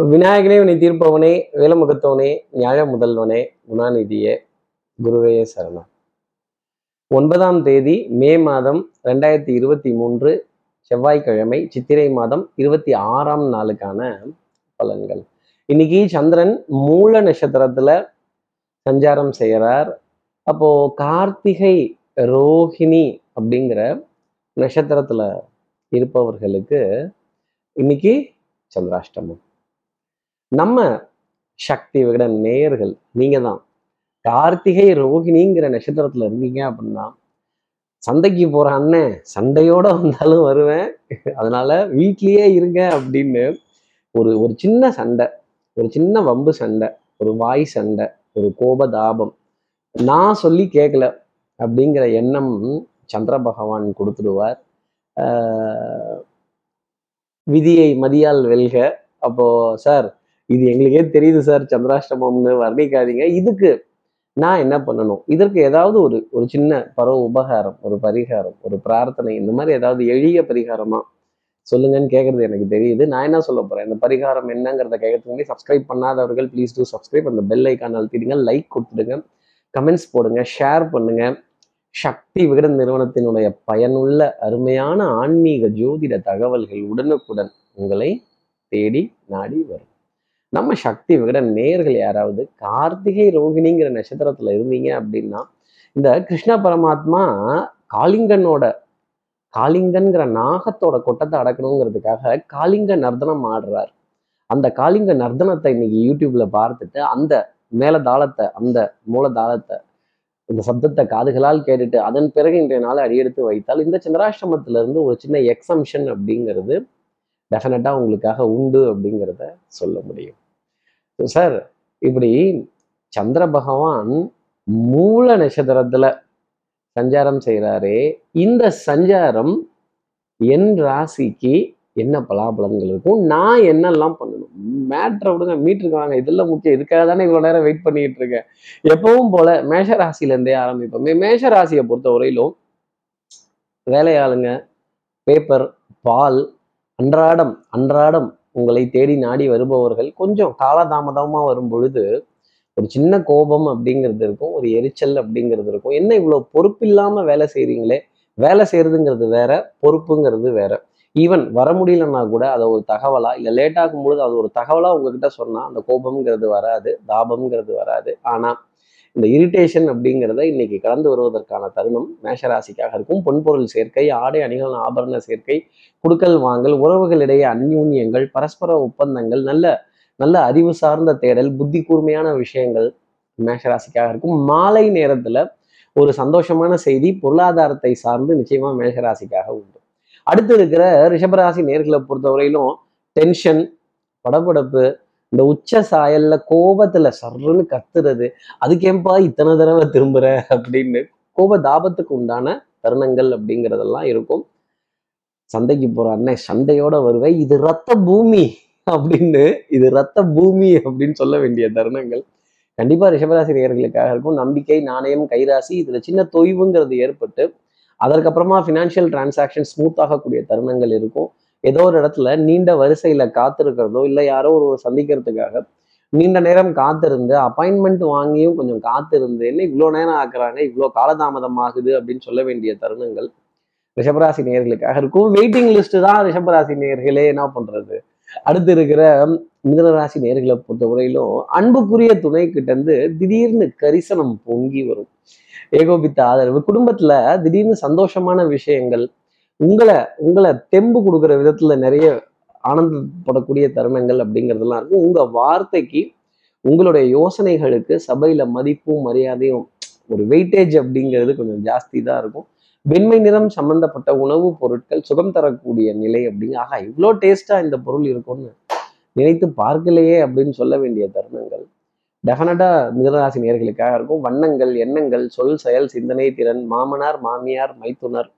விநாயகனே உன்னை தீர்ப்பவனே வேலமுகத்தவனே நியாய முதல்வனே குணாநிதியே குருவே சரணம். ஒன்பதாம் தேதி மே மாதம் ரெண்டாயிரத்தி இருபத்தி மூன்று செவ்வாய்க்கிழமை சித்திரை மாதம் இருபத்தி ஆறாம் நாளுக்கான பலன்கள். இன்னைக்கு சந்திரன் மூல நட்சத்திரத்துல சஞ்சாரம் செய்கிறார் அப்போ கார்த்திகை ரோஹிணி அப்படிங்கிற நட்சத்திரத்துல இருப்பவர்களுக்கு இன்னைக்கு சந்திராஷ்டமம். நம்ம சக்தி விகடன் நேயர்கள் நீங்க தான் கார்த்திகை ரோகிணிங்கிற நட்சத்திரத்துல இருந்தீங்க அப்படின்னா சந்தைக்கு போற அண்ணன் சண்டையோட வந்தாலும் வருவேன். அதனால வீட்லயே இருங்க அப்படின்னு ஒரு ஒரு சின்ன சண்டை ஒரு சின்ன வம்பு சண்டை ஒரு வாய் சண்டை ஒரு கோபதாபம் நான் சொல்லி கேட்கல அப்படிங்கிற எண்ணம் சந்திர பகவான் கொடுத்துடுவார். ஆஹ் விதியை மதியால் வெல்க. அப்போ சார் இது எங்களுக்கே தெரியுது சார் சந்திராஷ்டமம்னு வர்ணிக்காதீங்க. இதுக்கு நான் என்ன பண்ணணும்? இதற்கு ஏதாவது ஒரு ஒரு சின்ன பரவ உபகாரம் ஒரு பரிகாரம் ஒரு பிரார்த்தனை இந்த மாதிரி ஏதாவது எளிய பரிகாரமா சொல்லுங்கன்னு கேட்கறது எனக்கு தெரியுது. நான் என்ன சொல்ல போறேன்? இந்த பரிகாரம் என்னங்கிறத கேட்கறதுக்கு முன்னாடி சப்ஸ்கிரைப் பண்ணாதவர்கள் ப்ளீஸ் டூ சப்ஸ்கிரைப் அந்த பெல் ஐக்கான் அழுத்திடுங்க லைக் கொடுத்துடுங்க. கமெண்ட்ஸ் போடுங்க ஷேர் பண்ணுங்க. சக்தி விகடன் நிறுவனத்தினுடைய பயனுள்ள அருமையான ஆன்மீக ஜோதிட தகவல்கள் உடனுக்குடன் உங்களை தேடி நாடி வரும். நம்ம சக்தி விகட நேர்கள் யாராவது கார்த்திகை ரோகிணிங்கிற நட்சத்திரத்துல இருந்தீங்க அப்படின்னா இந்த கிருஷ்ண பரமாத்மா காளிங்கனோட காளிங்கன்கிற நாகத்தோட கொட்டத்தை அடக்கணுங்கிறதுக்காக காளிங்க நர்தனம் ஆடுறார். அந்த காளிங்க நர்தனத்தை இன்னைக்கு யூடியூப்ல பார்த்துட்டு அந்த மேல தாளத்தை அந்த மூல தாளத்தை இந்த சப்தத்தை காதுகளால் கேட்டுட்டு அதன் பிறகு இன்றைய நாள் அடியெடுத்து வைத்தால் இந்த சந்திராஷ்டமத்துல இருந்து ஒரு சின்ன எக்ஸம்ஷன் அப்படிங்கிறது டெஃபினட்டா உங்களுக்காக உண்டு அப்படிங்கிறத சொல்ல முடியும். சார் இப்படி சந்திர பகவான் மூல நட்சத்திரத்துல சஞ்சாரம் செய்கிறாரே இந்த சஞ்சாரம் என் ராசிக்கு என்ன பலாபலன்கள் இருக்கும்? நான் என்னெல்லாம் பண்ணணும்? மேட்ரை விடுங்க மீட்டருக்கு வாங்க. இதெல்லாம் முக்கியம். இதுக்காக தானே இவ்வளோ நேரம் வெயிட் பண்ணிட்டு இருக்கேன். எப்பவும் போல மேஷ ராசிலேருந்தே ஆரம்பிப்போம். மேஷ ராசியை பொறுத்த வரையிலும் வேலையாளுங்க பேப்பர் பால் அன்றாடம் அன்றாடம் உங்களை தேடி நாடி வருபவர்கள் கொஞ்சம் காலதாமதமாக வரும் பொழுது ஒரு சின்ன கோபம் அப்படிங்கிறது இருக்கும் ஒரு எரிச்சல் அப்படிங்கிறது இருக்கும். என்ன இவ்வளோ பொறுப்பில்லாமல் வேலை செய்கிறீங்களே வேலை செய்கிறதுங்கிறது வேற பொறுப்புங்கிறது வேற. ஈவன் வர முடியலன்னா கூட அதை ஒரு தகவலா இல்லை லேட் ஆகும் பொழுது அது ஒரு தகவலாக உங்ககிட்ட சொன்னால் அந்த கோபம்ங்கிறது வராது தாபம்ங்கிறது வராது. ஆனால் இந்த இரிட்டேஷன் அப்படிங்கிறத இன்னைக்கு கடந்து வருவதற்கான தருணம். மேஷராசிக்காக இருக்கும். பொன்பொருள் சேர்க்கை ஆடை அணிகள் ஆபரண சேர்க்கை குடுக்கல் வாங்கல் உறவுகளிடையே அந்யூன்யங்கள் பரஸ்பர ஒப்பந்தங்கள் நல்ல நல்ல அறிவு சார்ந்த தேடல் புத்தி கூர்மையான விஷயங்கள் மேஷராசிக்காக இருக்கும். மாலை நேரத்துல ஒரு சந்தோஷமான செய்தி பொருளாதாரத்தை சார்ந்து நிச்சயமா மேஷராசிக்காக உண்டு. அடுத்து இருக்கிற ரிஷபராசி நேர்களை பொறுத்தவரையிலும் டென்ஷன் படபடப்பு இந்த உச்ச சாயல்ல கோபத்துல சர்ன்னு கத்துறது அதுக்கேம்பா இத்தனை தடவை திரும்புற அப்படின்னு கோப தாபத்துக்கு உண்டான தருணங்கள் அப்படிங்கிறதெல்லாம் இருக்கும். சந்தைக்கு போற அண்ணன் சந்தையோட வருவேன். இது ரத்த பூமி அப்படின்னு இது ரத்த பூமி அப்படின்னு சொல்ல வேண்டிய தருணங்கள். கண்டிப்பா ரிஷபராசி நேர்களுக்காக இருக்கும். நம்பிக்கை நாணயம் கைராசி இதுல சின்ன தொய்வுங்கிறது ஏற்பட்டு அதற்கப்புறமா ஃபினான்ஷியல் டிரான்சாக்ஷன் ஸ்மூத் ஆகக்கூடிய தருணங்கள் இருக்கும். ஏதோ ஒரு இடத்துல நீண்ட வரிசையில காத்திருக்கிறதோ இல்லை யாரோ ஒரு சந்திக்கிறதுக்காக நீண்ட நேரம் காத்திருந்து அப்பாயின்மெண்ட் வாங்கியும் கொஞ்சம் காத்திருந்து என்ன இவ்வளோ நேரம் ஆக்குறாங்க? இவ்வளோ காலதாமதம் ஆகுது? அப்படின்னு சொல்ல வேண்டிய தருணங்கள் ரிஷபராசி நேயர்களுக்காக இருக்கும். வெயிட்டிங் லிஸ்ட் தான் ரிஷபராசி நேயர்களே என்ன பண்றது? அடுத்து இருக்கிற மிதனராசி நேர்களை பொறுத்தவரையிலும் அன்புக்குரிய துணை கிட்ட இருந்து திடீர்னு கரிசனம் பொங்கி வரும். ஏகோபித்த ஆதரவு. குடும்பத்துல திடீர்னு சந்தோஷமான விஷயங்கள் உங்களை உங்களை தெம்பு கொடுக்குற விதத்துல நிறைய ஆனந்தப்படக்கூடிய தருணங்கள் அப்படிங்கிறதுலாம் இருக்கும். உங்க வார்த்தைக்கு உங்களுடைய யோசனைகளுக்கு சபையில மதிப்பும் மரியாதையும் ஒரு வெயிட்டேஜ் அப்படிங்கிறது கொஞ்சம் ஜாஸ்தி தான் இருக்கும். வெண்மை நிறம் சம்பந்தப்பட்ட உணவுப் பொருட்கள் சுகம் தரக்கூடிய நிலை அப்படிங்க ஆகா இவ்வளோ டேஸ்டா இந்த பொருள் இருக்கும்னு நினைத்து பார்க்கலையே அப்படின்னு சொல்ல வேண்டிய தருணங்கள். டெஃபினட்டா மிதனராசி நேர்களுக்காக இருக்கும். வண்ணங்கள் எண்ணங்கள் சொல் செயல் சிந்தனை திறன் மாமனார் மாமியார் மைத்துனர்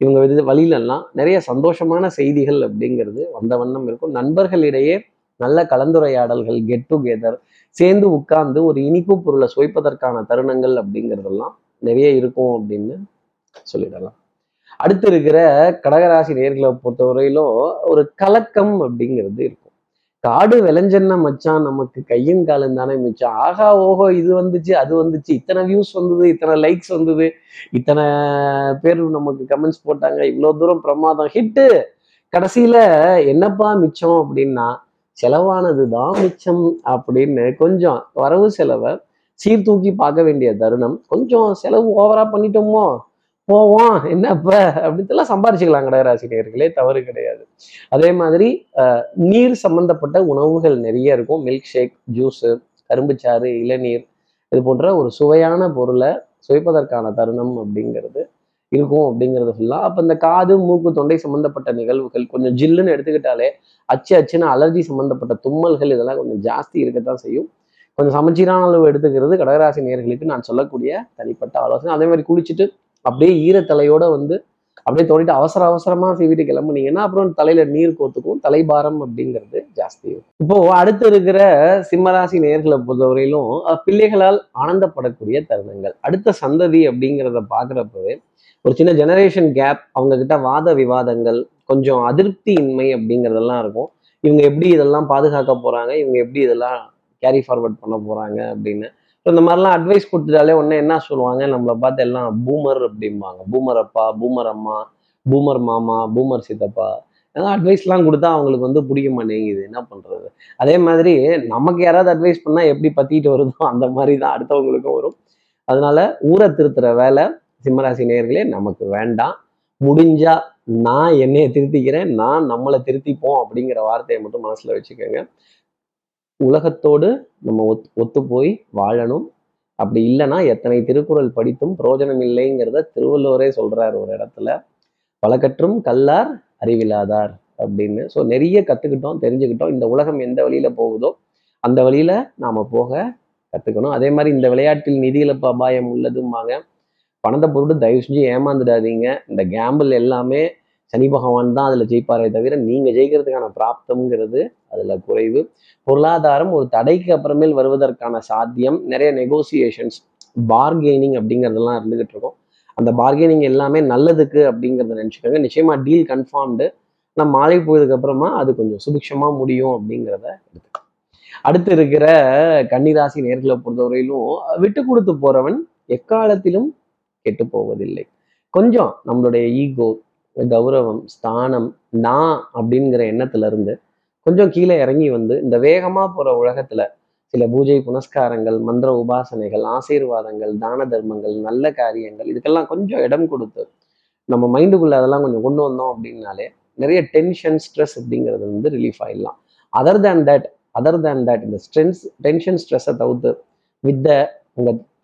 இவங்க இது வழியிலெல்லாம் நிறைய சந்தோஷமான செய்திகள் அப்படிங்கிறது வந்த வண்ணம் இருக்கும். நண்பர்களிடையே நல்ல கலந்துரையாடல்கள் கெட் டுகெதர் சேர்ந்து உட்கார்ந்து ஒரு இனிப்பு பொருளை சுவைப்பதற்கான தருணங்கள் அப்படிங்கிறதெல்லாம் நிறைய இருக்கும் அப்படின்னு சொல்லிடலாம். அடுத்து இருக்கிற கடகராசி நேர்களை பொறுத்தவரையிலும் ஒரு கலக்கம் அப்படிங்கிறது இருக்கும். காடு விளைஞ்சன்னா மச்சான் நமக்கு கையும் காலும் தானே மிச்சம். ஆகா ஓஹோ இது வந்துச்சு அது வந்துச்சு. இத்தனை வியூஸ் வந்தது இத்தனை லைக்ஸ் வந்தது. இத்தனை பேர் நமக்கு கமெண்ட்ஸ் போட்டாங்க. இவ்வளோ தூரம் பிரமாதம். ஹிட்டு கடைசியில என்னப்பா மிச்சம் அப்படின்னா செலவானது தான் மிச்சம் அப்படின்னு கொஞ்சம் வரவு செலவை சீர்தூக்கி பார்க்க வேண்டிய தருணம். கொஞ்சம் செலவு ஓவரா பண்ணிட்டோமோ? போவோம் என்னப்ப? அப்படின்ட்டுலாம் சம்பாரிச்சுக்கலாம் கடகராசினியர்களே தவறு கிடையாது. அதே மாதிரி நீர் சம்பந்தப்பட்ட உணவுகள் நிறைய இருக்கும். மில்க் ஷேக் ஜூஸு கரும்புச்சாறு இளநீர் இது போன்ற ஒரு சுவையான பொருளை சுவைப்பதற்கான தருணம் அப்படிங்கிறது இருக்கும் அப்படிங்கிறது ஃபுல்லாக அப்போ இந்த காது மூக்கு தொண்டை சம்மந்தப்பட்ட நிகழ்வுகள் கொஞ்சம் ஜில்லுன்னு எடுத்துக்கிட்டாலே அச்சு அச்சுன்னு அலர்ஜி சம்மந்தப்பட்ட தும்மல்கள் இதெல்லாம் கொஞ்சம் ஜாஸ்தி இருக்கத்தான் செய்யும். கொஞ்சம் சமச்சீரான அளவு எடுத்துக்கிறது கடகராசி நேர்களுக்கு நான் சொல்லக்கூடிய தனிப்பட்ட ஆலோசனை. அதே மாதிரி குளிச்சுட்டு அப்படியே ஈரத்தலையோட வந்து அப்படியே தோண்டிட்டு அவசர அவசரமா சீவிட்டு கிளம்புனீங்கன்னா அப்புறம் தலையில நீர் கோத்துக்கும் தலைபாரம் அப்படிங்கிறது ஜாஸ்தி இருக்கும். இப்போ அடுத்து இருக்கிற சிம்மராசி நேர்களை பொறுத்தவரையிலும் பிள்ளைகளால் ஆனந்தப்படக்கூடிய தருணங்கள். அடுத்த சந்ததி அப்படிங்கிறத பாக்குறப்பவே ஒரு சின்ன ஜெனரேஷன் கேப் அவங்க கிட்ட வாத விவாதங்கள் கொஞ்சம் அதிருப்தி இன்மை அப்படிங்கிறதெல்லாம் இருக்கும். இவங்க எப்படி இதெல்லாம் பாதுகாக்க போறாங்க? இவங்க எப்படி இதெல்லாம் கேரி ஃபார்வர்ட் பண்ண போறாங்க அப்படின்னு ஸோ இந்த மாதிரிலாம் அட்வைஸ் கொடுத்துட்டாலே உடனே என்ன சொல்லுவாங்க? நம்மளை பார்த்து எல்லாம் பூமர் அப்படிம்பாங்க. பூமர் அப்பா பூமர் அம்மா பூமர் மாமா பூமர் சித்தப்பா அதெல்லாம் அட்வைஸ்லாம் கொடுத்தா அவங்களுக்கு வந்து பிடிக்க மாட்டேங்குது. என்ன பண்றது? அதே மாதிரி நமக்கு யாராவது அட்வைஸ் பண்ணா எப்படி பத்திட்டு வருதோ அந்த மாதிரி தான் அடுத்தவங்களுக்கும் வரும். அதனால ஊரை திருத்துற வேலை சிம்மராசி நேர்களே நமக்கு வேண்டாம். முடிஞ்சா நான் என்னைய திருத்திக்கிறேன். நான் நம்மளை திருத்திப்போம் அப்படிங்கிற வார்த்தையை மட்டும் மனசுல வச்சுக்கோங்க. உலகத்தோடு நம்ம ஒத் ஒத்து போய் வாழணும். அப்படி இல்லைன்னா எத்தனை திருக்குறள் படித்தும் பிரயோஜனம் இல்லைங்கிறத திருவள்ளுவரே சொல்றார் ஒரு இடத்துல. பலகற்றும் கல்லார் அறிவிலாதார் அப்படின்னு. ஸோ நிறைய கற்றுக்கிட்டோம் தெரிஞ்சுக்கிட்டோம். இந்த உலகம் எந்த வழியில போகுதோ அந்த வழியில நாம போக கற்றுக்கணும் அதே மாதிரி இந்த விளையாட்டில் நிதி இழப்பு அபாயம் உள்ளதும்பாங்க. பணத்தை போட்டு தயவு செஞ்சு ஏமாந்துடாதீங்க. இந்த கேம்பிள் எல்லாமே சனி பகவான் தான் அதில் ஜெயிப்பாரே தவிர நீங்கள் ஜெயிக்கிறதுக்கான பிராப்தம்ங்கிறது அதுல குறைவு. பொருளாதாரம் ஒரு தடைக்கு அப்புறமேல் வருவதற்கான சாத்தியம். நிறைய நெகோசியேஷன்ஸ் பார்கெய்னிங் அப்படிங்கிறதெல்லாம் இருந்துகிட்டு இருக்கும். அந்த பார்கெனிங் எல்லாமே நல்லதுக்கு அப்படிங்கிறத நினச்சிக்கோங்க. நிச்சயமா டீல் கன்ஃபார்ம்டு நான் மாலை போயதுக்கு அப்புறமா அது கொஞ்சம் சுபிக்ஷமாக முடியும் அப்படிங்கிறத எடுத்துக்கோங்க அடுத்து இருக்கிற கன்னிராசி நேர்களை பொறுத்தவரையிலும் விட்டு கொடுத்து போறவன் எக்காலத்திலும் கெட்டு போவதில்லை. கொஞ்சம் நம்மளுடைய ஈகோ கௌரவம் ஸ்தானம் நான் அப்படிங்கிற எண்ணத்துல இருந்து கொஞ்சம் கீழே இறங்கி வந்து இந்த வேகமா போற உலகத்துல சில பூஜை புனஸ்காரங்கள் மந்திர உபாசனைகள் ஆசீர்வாதங்கள் தான தர்மங்கள் நல்ல காரியங்கள் இதுக்கெல்லாம் கொஞ்சம் இடம் கொடுத்து நம்ம மைண்டுக்குள்ள அதெல்லாம் கொஞ்சம் கொண்டு வந்தோம் அப்படின்னாலே நிறைய டென்ஷன் ஸ்ட்ரெஸ் அப்படிங்கிறது வந்து ரிலீஃப் ஆயிடலாம். Other than that other than that இந்த ஸ்ட்ரென்ஸ் டென்ஷன் ஸ்ட்ரெஸ்ஸை தவிர்த்து வித் த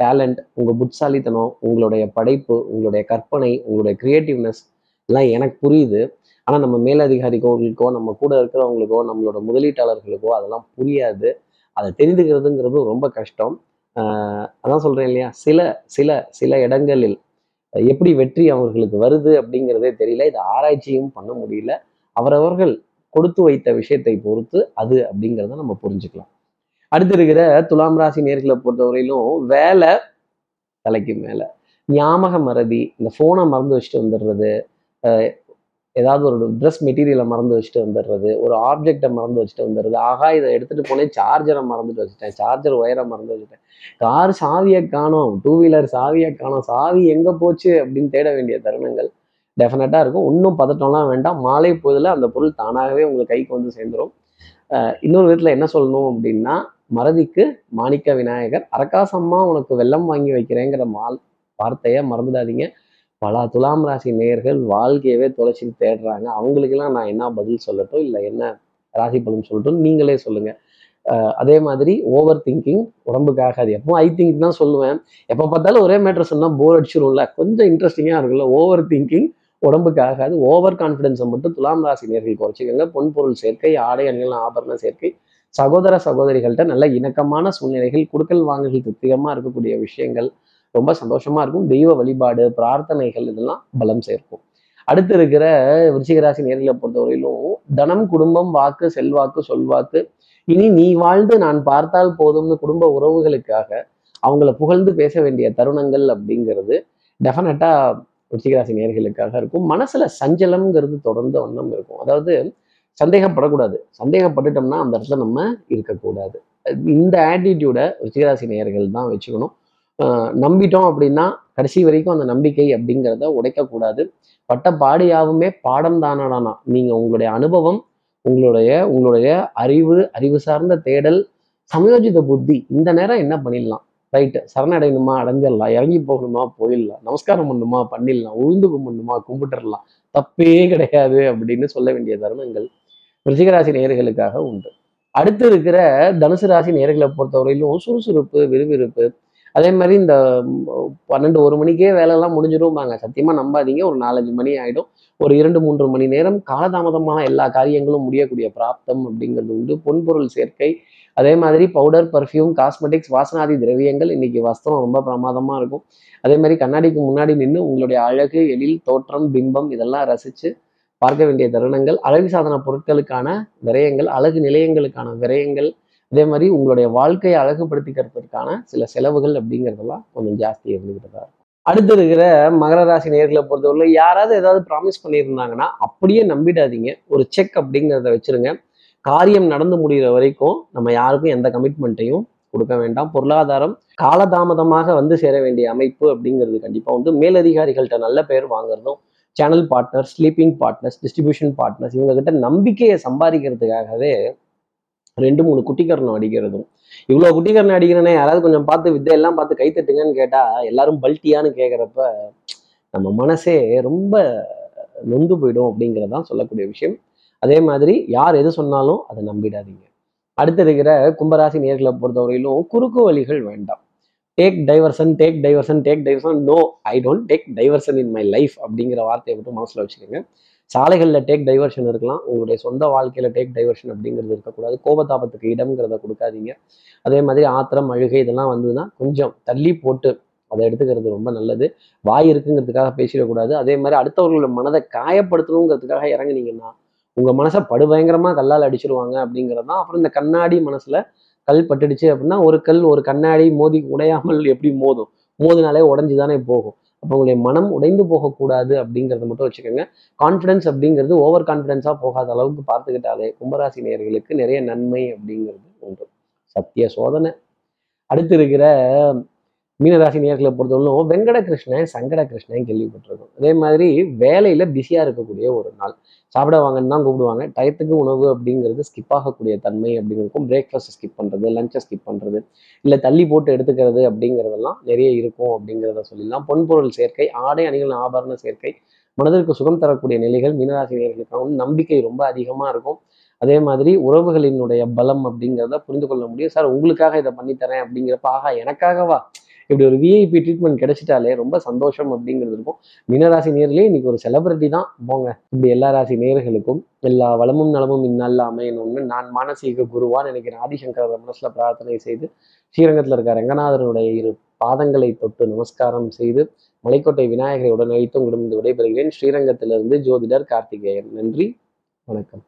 டேலண்ட் உங்கள் புட்சாலித்தனம் உங்களுடைய படைப்பு உங்களுடைய கற்பனை உங்களுடைய க்ரியேட்டிவ்னஸ் எல்லாம் எனக்கு புரியுது. ஆனா நம்ம மேலதிகாரிகளுக்கோ நம்ம கூட இருக்கிறவங்களுக்கோ நம்மளோட முதலீட்டாளர்களுக்கோ அதெல்லாம் புரியாது. அதை தெரிந்துக்கிறதுங்கிறது ரொம்ப கஷ்டம். ஆஹ் அதான் சொல்றேன் இல்லையா? சில சில சில இடங்களில் எப்படி வெற்றி அவர்களுக்கு வருது அப்படிங்கிறதே தெரியல. இது ஆராய்ச்சியும் பண்ண முடியல. அவரவர்கள் கொடுத்து வைத்த விஷயத்தை பொறுத்து அது அப்படிங்கிறத நம்ம புரிஞ்சுக்கலாம். அடுத்து இருக்கிற துலாம் ராசி நேர்களை பொறுத்தவரையிலும் வேலை தலைக்கு மேல. ஞாபக மறதி இந்த ஃபோனை மறந்து வச்சுட்டு வந்துடுறது அஹ் ஏதாவது ஒரு ட்ரெஸ் மெட்டீரியலை மறந்து வச்சுட்டு வந்துடுறது ஒரு ஆப்ஜெக்டை மறந்து வச்சுட்டு வந்துடுறது. ஆகா இதை எடுத்துகிட்டு போனேன் சார்ஜரை மறந்துட்டு வச்சுட்டேன் சார்ஜர் ஒயரை மறந்து வச்சுட்டேன். கார் சாவியை காணோம் டூ வீலர் சாவியை காணோம் சாவி எங்கே போச்சு அப்படின்னு தேட வேண்டிய தருணங்கள் டெஃபினட்டாக இருக்கும். இன்னும் பதட்டம்லாம் வேண்டாம். மாலை பொழுதுல அந்த பொருள் தானாகவே உங்கள் கைக்கு வந்து சேர்ந்துடும் இன்னொரு விதத்தில் என்ன சொல்லணும் அப்படின்னா மறதிக்கு மாணிக்க விநாயகர் அரக்காசம்மா உனக்கு வெள்ளம் வாங்கி வைக்கிறேங்கிற மால் வார்த்தையை மறந்துடாதீங்க. பல துலாம் ராசி நேயர்கள் வாழ்க்கையவே தொலைச்சி தேடுறாங்க. அவங்களுக்கெல்லாம் நான் என்ன பதில் சொல்லட்டும் இல்லை என்ன ராசி பலன் சொல்லட்டும் நீங்களே சொல்லுங்க. அதே மாதிரி ஓவர் திங்கிங் உடம்புக்காக அது எப்போ ஐ திங்க் தான் சொல்லுவேன். எப்போ பார்த்தாலும் ஒரே மேட்ரு சொன்னால் போர் அடிச்சிடும்ல கொஞ்சம் இன்ட்ரெஸ்டிங்காக இருக்குல்ல ஓவர் திங்கிங் உடம்புக்காக அது ஓவர் கான்ஃபிடென்ஸை மட்டும் துலாம் ராசி நேர்கள் குறைச்சிக்கோங்க. பொன்பொருள் சேர்க்கை ஆடை அணிகள் ஆபரண சேர்க்கை சகோதர சகோதரிகள்கிட்ட நல்ல இணக்கமான சூழ்நிலைகள் குடுக்கல் வாங்கல்கள் திருப்திகரமா இருக்கக்கூடிய விஷயங்கள் ரொம்ப சந்தோஷமா இருக்கும். தெய்வ வழிபாடு பிரார்த்தனைகள் இதெல்லாம் பலம் சேர்க்கும். அடுத்து இருக்கிற விருச்சிகராசி நேர்களை பொறுத்தவரையிலும் தனம் குடும்பம் வாக்கு செல்வாக்கு சொல்வாக்கு. இனி நீ வாழ்ந்து நான் பார்த்தால் போதும்னு குடும்ப உறவுகளுக்காக அவங்கள புகழ்ந்து பேச வேண்டிய தருணங்கள் அப்படிங்கிறது டெஃபினட்டா விருச்சிகராசி நேர்களுக்காக இருக்கும். மனசுல சஞ்சலம்ங்கிறது தொடர்ந்து வண்ணம் இருக்கும். அதாவது சந்தேகப்படக்கூடாது. சந்தேகப்பட்டுட்டோம்னா அந்த இடத்துல நம்ம இருக்கக்கூடாது. இந்த ஆட்டிடியூட ருச்சிகராசி நேயர்கள் தான் வச்சுக்கணும். நம்பிட்டோம் அப்படின்னா கடைசி வரைக்கும் அந்த நம்பிக்கை அப்படிங்கிறத உடைக்கக்கூடாது. பட்ட பாடியாவுமே பாடம் தானடானா. நீங்க உங்களுடைய அனுபவம் உங்களுடைய உங்களுடைய அறிவு அறிவு சார்ந்த தேடல் சமயோஜித புத்தி இந்த நேரம் என்ன பண்ணிடலாம்? ரைட்டு சரணடையணுமா அடைஞ்சிடலாம் இறங்கி போகணுமா போயிடலாம் நமஸ்காரம் பண்ணணுமா பண்ணிடலாம் உழுந்து கும்பிடணுமா கும்பிட்டுடலாம். தப்பே கிடையாது அப்படின்னு சொல்ல வேண்டிய தருணங்கள் ரிஷிகராசி நேர்களுக்காக உண்டு. அடுத்து இருக்கிற தனுசு ராசி நேர்களை பொறுத்தவரையிலும் சுறுசுறுப்பு விறுவிறுப்பு அதே மாதிரி இந்த பன்னெண்டு ஒரு மணிக்கே வேலையெல்லாம் முடிஞ்சிரும்பாங்க சத்தியமாக நம்பாதீங்க. ஒரு நாலஞ்சு மணி ஆகிடும் ஒரு இரண்டு மூன்று மணி நேரம் காலதாமதமாக எல்லா காரியங்களும் முடியக்கூடிய பிராப்தம் அப்படிங்கிறது உண்டு. பொன்பொருள் சேர்க்கை அதே மாதிரி பவுடர் பர்ஃப்யூம் காஸ்மெட்டிக்ஸ் வாசனாதி திரவியங்கள் இன்னைக்கு வஸ்திரம் ரொம்ப பிரமாதமாக இருக்கும். அதே மாதிரி கண்ணாடிக்கு முன்னாடி நின்று உங்களுடைய அழகு எழில் தோற்றம் பிம்பம் இதெல்லாம் ரசித்து பார்க்க வேண்டிய தருணங்கள். அழகு சாதன பொருட்களுக்கான விரயங்கள் அழகு நிலையங்களுக்கான விரயங்கள் அதே மாதிரி உங்களுடைய வாழ்க்கையை அழகுபடுத்திக்கிறதுக்கான சில செலவுகள் அப்படிங்கிறதெல்லாம் கொஞ்சம் ஜாஸ்தி இருந்துகிட்டு தான் அடுத்து இருக்கிற மகர ராசி நேர்களை பொறுத்தவரை யாராவது ஏதாவது ப்ராமிஸ் பண்ணியிருந்தாங்கன்னா அப்படியே நம்பிடாதீங்க. ஒரு செக் அப்படிங்கிறத வச்சிருங்க. காரியம் நடந்து முடிகிற வரைக்கும் நம்ம யாருக்கும் எந்த கமிட்மெண்ட்டையும் கொடுக்க வேண்டாம். பொருளாதாரம் காலதாமதமாக வந்து சேர வேண்டிய அமைப்பு அப்படிங்கிறது கண்டிப்பாக வந்து மேலதிகாரிகள்கிட்ட நல்ல பேர் வாங்குறதும் channel partners sleeping partners distribution partners இவங்க கிட்ட நம்பிக்கையை சம்பாதிக்கிறதுக்காகவே ரெண்டு மூணு குட்டிக்கரணம் அடிக்கிறதும். இவ்வளோ குட்டிக்கரணம் அடிக்கிறேனே யாராவது கொஞ்சம் பார்த்து வித்தையெல்லாம் பார்த்து கைத்தட்டுங்கன்னு கேட்டால் கேட்டா எல்லாரும் பல்ட்டியான்னு கேட்குறப்ப நம்ம மனசே ரொம்ப நொந்து போயிடும் அப்படிங்கிறதான் சொல்லக்கூடிய விஷயம். அதே மாதிரி யார் எது சொன்னாலும் அதை நம்பிடாதீங்க. அடுத்து இருக்கிற கும்பராசி நேர்களை பொறுத்தவரையிலும் குறுக்கு வழிகள் வேண்டாம். Take diversion take diversion take diversion no I don't take diversion in my life அப்படிங்கிற வார்த்தையை மட்டும் மனசில் வச்சுக்கோங்க. சாலைகளில் டேக் டைவர்ஷன் இருக்கலாம். உங்களுடைய சொந்த வாழ்க்கையில் டேக் டைவர்ஷன் அப்படிங்கிறது இருக்கக்கூடாது. கோபத்தாபத்துக்கு இடம்ங்கிறத கொடுக்காதீங்க. அதே மாதிரி ஆத்திரம் அழுகை இதெல்லாம் வந்ததுன்னா கொஞ்சம் தள்ளி போட்டு அதை எடுத்துக்கிறது ரொம்ப நல்லது. வாய் இருக்குங்கிறதுக்காக பேசிடக்கூடாது. அதே மாதிரி அடுத்தவர்களோட மனதை காயப்படுத்தணுங்கிறதுக்காக இறங்குனீங்கன்னா உங்கள் மனசை படுபயங்கரமாக கல்லால் அடிச்சிருவாங்க அப்படிங்கிறது தான். அப்புறம் இந்த கண்ணாடி மனசில் கல் பட்டுடுச்சு அப்படின்னா ஒரு கல் ஒரு கண்ணாடி மோதி உடையாமல் எப்படி மோதும்? மோதினாலே உடஞ்சி தானே போகும். அப்போ உங்களுடைய மனம் உடைந்து போகக்கூடாது அப்படிங்கிறத மட்டும் வச்சுக்கோங்க. கான்ஃபிடன்ஸ் அப்படிங்கிறது ஓவர் கான்ஃபிடென்ஸாக போகாத அளவுக்கு பார்த்துக்கிட்டாலே கும்பராசி நேர்களுக்கு நிறைய நன்மை அப்படிங்கிறது உண்டு. சத்திய சோதனை. அடுத்து இருக்கிற மீனராசி நேர்களை பொறுத்தவரைக்கும் வெங்கட கிருஷ்ணன் சங்கட கிருஷ்ணன் கேள்விப்பட்டிருக்கோம். அதே மாதிரி வேலையில் பிஸியாக இருக்கக்கூடிய ஒரு நாள். சாப்பிட வாங்கன்னு தான் கூப்பிடுவாங்க. டயத்துக்கு உணவு அப்படிங்கிறது ஸ்கிப் ஆகக்கூடிய தன்மை அப்படிங்கிறக்கும் பிரேக்ஃபாஸ்ட் ஸ்கிப் பண்ணுறது லஞ்சை ஸ்கிப் பண்ணுறது இல்லை தள்ளி போட்டு எடுத்துக்கிறது அப்படிங்கிறதெல்லாம் நிறைய இருக்கும் அப்படிங்கிறத சொல்லிடலாம். பொன்பொருள் சேர்க்கை ஆடை அணிகள் ஆபரண சேர்க்கை மனதிற்கு சுகம் தரக்கூடிய நிலைகள் மீனராசி நேர்களுக்காக நம்பிக்கை ரொம்ப அதிகமாக இருக்கும். அதே மாதிரி உறவுகளினுடைய பலம் அப்படிங்கிறத புரிந்து கொள்ள முடியும். சார் உங்களுக்காக இதை பண்ணித்தரேன் அப்படிங்கிறப்ப ஆகா எனக்காகவா? இப்படி ஒரு விஐபி ட்ரீட்மெண்ட் கிடைச்சிட்டாலே ரொம்ப சந்தோஷம் அப்படிங்கிறது இருக்கும். மீனராசி நேர்களே இன்னைக்கு ஒரு செலிபிரிட்டி தான். போங்க. இப்படி எல்லா ராசி நேர்களுக்கும் எல்லா வளமும் நலமும் இந்நாளில் அமையணும்னு நான் மானசீக குருவா நினைக்கிறேன். ஆதிசங்கர மனசுல பிரார்த்தனை செய்து ஸ்ரீரங்கத்தில் இருக்க ரங்கநாதனுடைய இரு பாதங்களை தொட்டு நமஸ்காரம் செய்து மலைக்கோட்டை விநாயகரை உடன் வைத்து உங்களிடம் விடைபெறுகிறேன். ஸ்ரீரங்கத்திலிருந்து ஜோதிடர் கார்த்திகேயன். நன்றி. வணக்கம்.